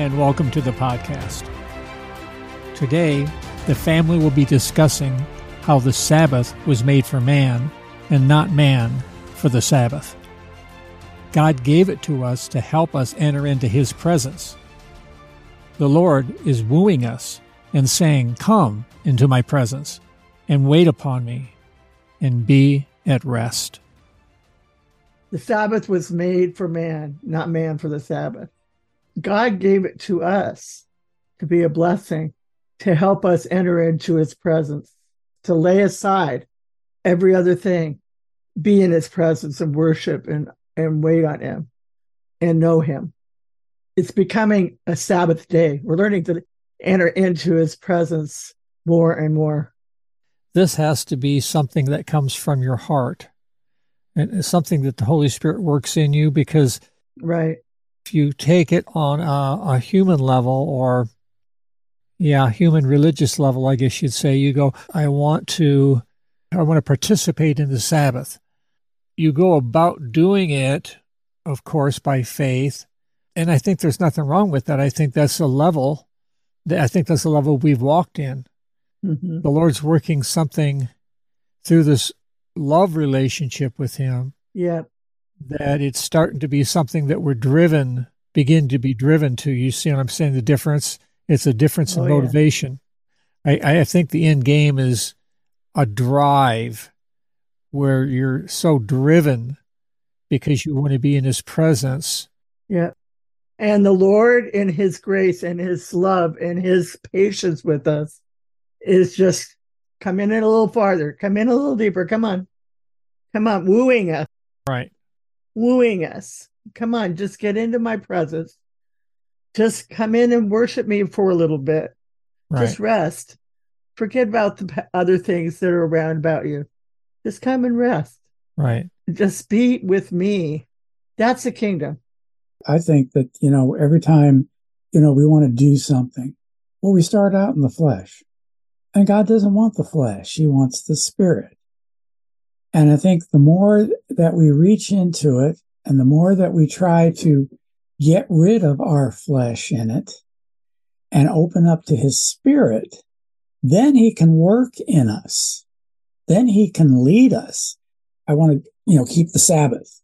and welcome to the podcast. Today, the family will be discussing how the Sabbath was made for man and not man for the Sabbath. God gave it to us to help us enter into His presence. The Lord is wooing us and saying, Come into my presence and wait upon me and be at rest. The Sabbath was made for man, not man for the Sabbath. God gave it to us to be a blessing, to help us enter into his presence, to lay aside every other thing, be in his presence and worship and, and wait on him and know him. It's becoming a Sabbath day. We're learning to enter into his presence more and more. This has to be something that comes from your heart and something that the Holy Spirit works in you because right if you take it on a, a human level or yeah human religious level I guess you'd say you go I want to I want to participate in the Sabbath you go about doing it of course by faith and I think there's nothing wrong with that I think that's a level that I think that's a level we've walked in mm-hmm. the Lord's working something through this love relationship with him. Yeah. That it's starting to be something that we're driven, begin to be driven to. You see what I'm saying? The difference? It's a difference in oh, motivation. Yeah. I, I think the end game is a drive where you're so driven because you want to be in his presence. Yeah. And the Lord, in his grace and his love and his patience with us, is just Come in a little farther. Come in a little deeper. Come on. Come on. Wooing us. Right. Wooing us. Come on. Just get into my presence. Just come in and worship me for a little bit. Right. Just rest. Forget about the other things that are around about you. Just come and rest. Right. Just be with me. That's the kingdom. I think that, you know, every time, you know, we want to do something, well, we start out in the flesh. And God doesn't want the flesh, He wants the spirit. And I think the more that we reach into it and the more that we try to get rid of our flesh in it and open up to His spirit, then He can work in us. Then He can lead us. I want to, you know, keep the Sabbath.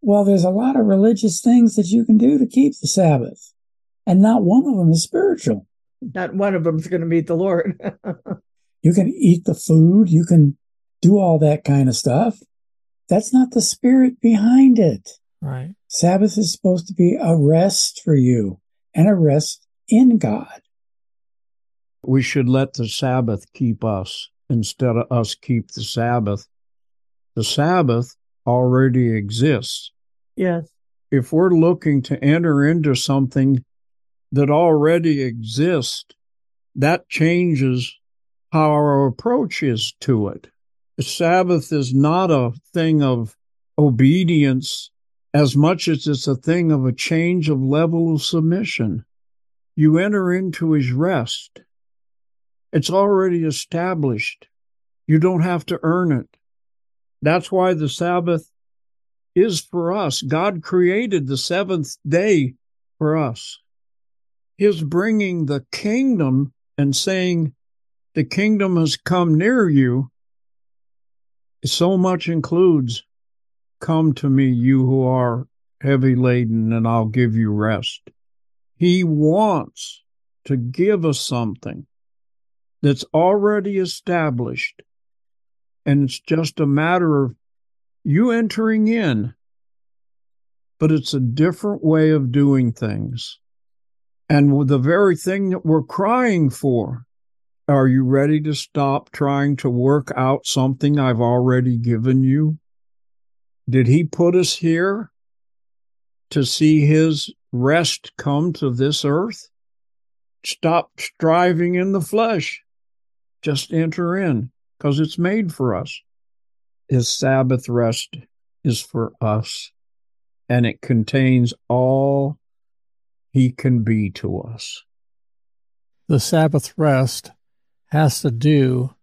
Well, there's a lot of religious things that you can do to keep the Sabbath, and not one of them is spiritual not one of them is going to meet the Lord. you can eat the food, you can do all that kind of stuff. That's not the spirit behind it. Right. Sabbath is supposed to be a rest for you and a rest in God. We should let the Sabbath keep us instead of us keep the Sabbath. The Sabbath already exists. Yes. If we're looking to enter into something that already exists, that changes how our approach is to it. The Sabbath is not a thing of obedience as much as it's a thing of a change of level of submission. You enter into his rest. It's already established. You don't have to earn it. That's why the Sabbath is for us. God created the seventh day for us his bringing the kingdom and saying, the kingdom has come near you, so much includes, come to me, you who are heavy laden, and I'll give you rest. He wants to give us something that's already established. And it's just a matter of you entering in, but it's a different way of doing things and the very thing that we're crying for. Are you ready to stop trying to work out something I've already given you? Did he put us here to see his rest come to this earth? stop striving in the flesh. Just enter in because it's made for us. His Sabbath rest is for us, and it contains all he can be to us. The Sabbath rest has to do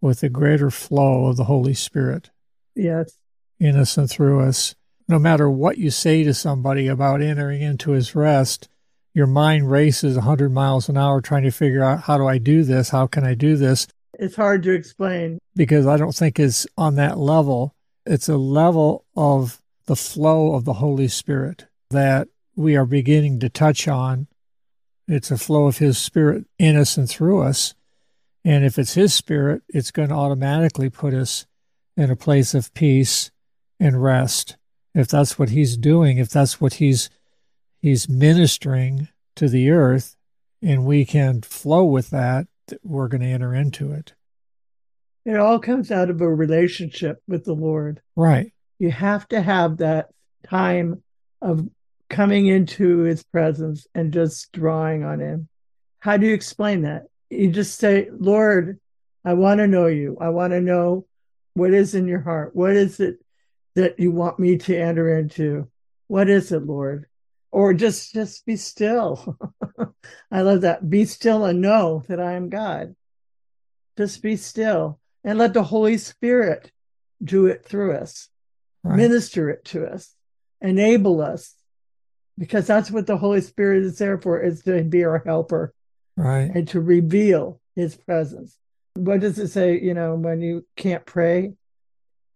with the greater flow of the Holy Spirit. Yes. In us and through us. No matter what you say to somebody about entering into his rest, your mind races 100 miles an hour trying to figure out how do I do this? How can I do this? It's hard to explain. Because I don't think it's on that level. It's a level of the flow of the Holy Spirit that we are beginning to touch on. It's a flow of His Spirit in us and through us. And if it's His Spirit, it's going to automatically put us in a place of peace and rest. If that's what He's doing, if that's what He's He's ministering to the earth, and we can flow with that, we're going to enter into it. It all comes out of a relationship with the Lord. Right. You have to have that time of coming into his presence and just drawing on him. How do you explain that? You just say, Lord, I want to know you. I want to know what is in your heart. What is it that you want me to enter into? What is it, Lord? Or just just be still. I love that. Be still and know that I am God. Just be still and let the Holy Spirit do it through us, right. minister it to us, enable us, because that's what the Holy Spirit is there for, is to be our helper. Right. And to reveal his presence. What does it say, you know, when you can't pray?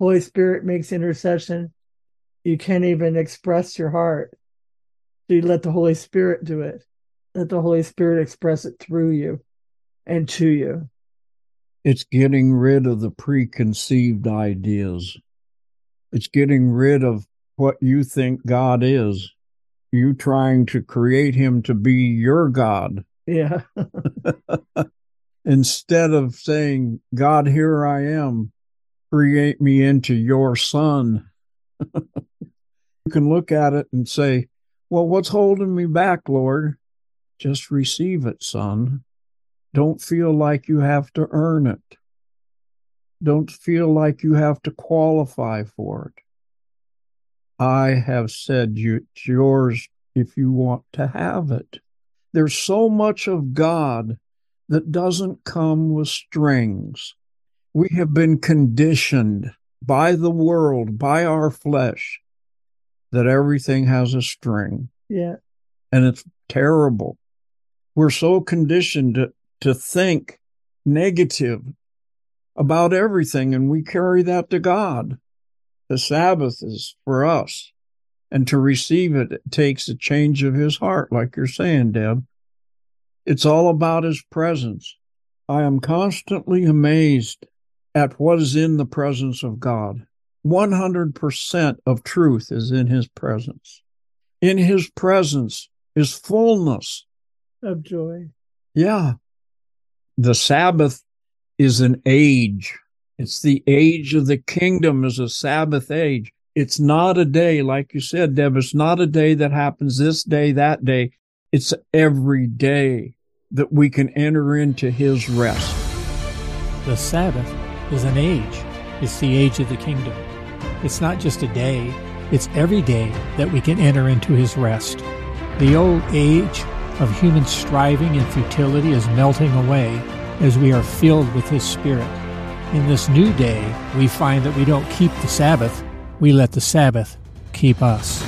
Holy Spirit makes intercession. You can't even express your heart. So you let the Holy Spirit do it. Let the Holy Spirit express it through you and to you. It's getting rid of the preconceived ideas. It's getting rid of what you think God is. You trying to create him to be your God. Yeah. Instead of saying, God, here I am, create me into your son. you can look at it and say, Well, what's holding me back, Lord? Just receive it, son. Don't feel like you have to earn it. Don't feel like you have to qualify for it. I have said it's yours if you want to have it. There's so much of God that doesn't come with strings. We have been conditioned by the world, by our flesh, that everything has a string. Yeah. And it's terrible. We're so conditioned to, to think negative about everything, and we carry that to God. The Sabbath is for us. And to receive it, it takes a change of his heart, like you're saying, Deb. It's all about his presence. I am constantly amazed at what is in the presence of God. 100% of truth is in his presence. In his presence is fullness of joy. Yeah. The Sabbath is an age. It's the age of the kingdom is a Sabbath age. It's not a day, like you said, Deb, it's not a day that happens this day, that day. It's every day that we can enter into his rest. The Sabbath is an age. It's the age of the kingdom. It's not just a day, it's every day that we can enter into his rest. The old age of human striving and futility is melting away as we are filled with his spirit. In this new day, we find that we don't keep the Sabbath, we let the Sabbath keep us.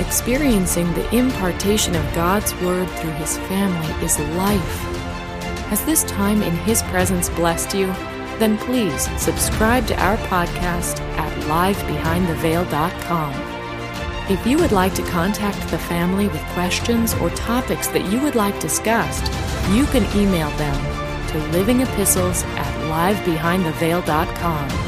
Experiencing the impartation of God's Word through His family is life. Has this time in His presence blessed you? Then please subscribe to our podcast at livebehindtheveil.com. If you would like to contact the family with questions or topics that you would like discussed, you can email them to livingepistles at livebehindtheveil.com.